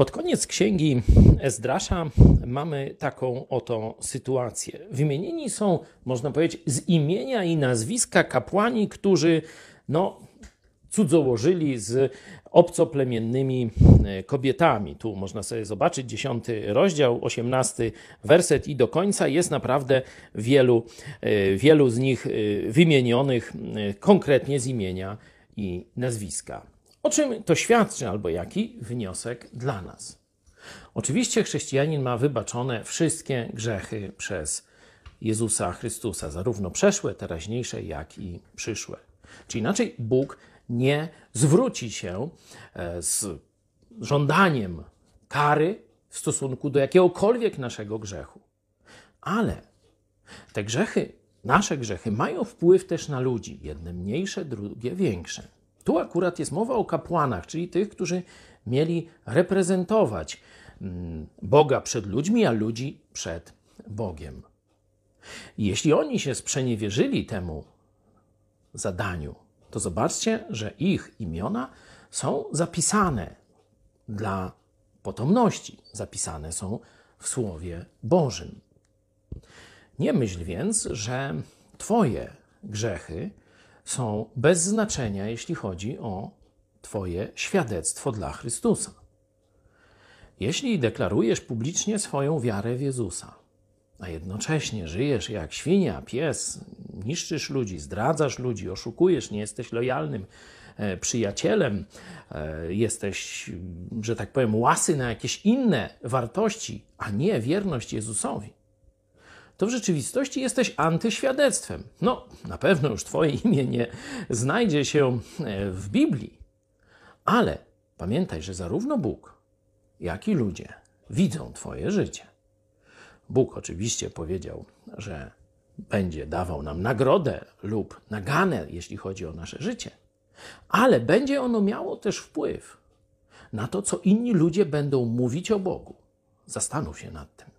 Pod koniec księgi Ezdrasza mamy taką oto sytuację. Wymienieni są, można powiedzieć, z imienia i nazwiska kapłani, którzy no, cudzołożyli z obcoplemiennymi e, kobietami. Tu można sobie zobaczyć dziesiąty rozdział, osiemnasty werset i do końca jest naprawdę wielu, e, wielu z nich e, wymienionych konkretnie z imienia i nazwiska. O czym to świadczy, albo jaki wniosek dla nas? Oczywiście chrześcijanin ma wybaczone wszystkie grzechy przez Jezusa Chrystusa, zarówno przeszłe, teraźniejsze, jak i przyszłe. Czy inaczej, Bóg nie zwróci się e, z żądaniem kary w stosunku do jakiegokolwiek naszego grzechu. Ale te grzechy, nasze grzechy, mają wpływ też na ludzi. Jedne mniejsze, drugie większe. Tu akurat jest mowa o kapłanach, czyli tych, którzy mieli reprezentować mm, Boga przed ludźmi, a ludzi przed Bogiem. Jeśli oni się sprzeniewierzyli temu zadaniu, to zobaczcie, że ich imiona są zapisane dla potomności, zapisane są w Słowie Bożym. Nie myśl więc, że Twoje grzechy są bez znaczenia, jeśli chodzi o Twoje świadectwo dla Chrystusa. Jeśli deklarujesz publicznie swoją wiarę w Jezusa, a jednocześnie żyjesz jak świnia, pies, niszczysz ludzi, zdradzasz ludzi, oszukujesz, nie jesteś lojalnym e, przyjacielem, e, jesteś, że tak powiem, łasy na jakieś inne wartości, a nie wierność Jezusowi, to w rzeczywistości jesteś antyświadectwem. No, na pewno już Twoje imię nie znajdzie się e, w Biblii, ale pamiętaj, że zarówno Bóg, jak i ludzie widzą Twoje życie. Bóg oczywiście powiedział, że będzie dawał nam nagrodę lub naganę, jeśli chodzi o nasze życie, ale będzie ono miało też wpływ na to, co inni ludzie będą mówić o Bogu. Zastanów się nad tym.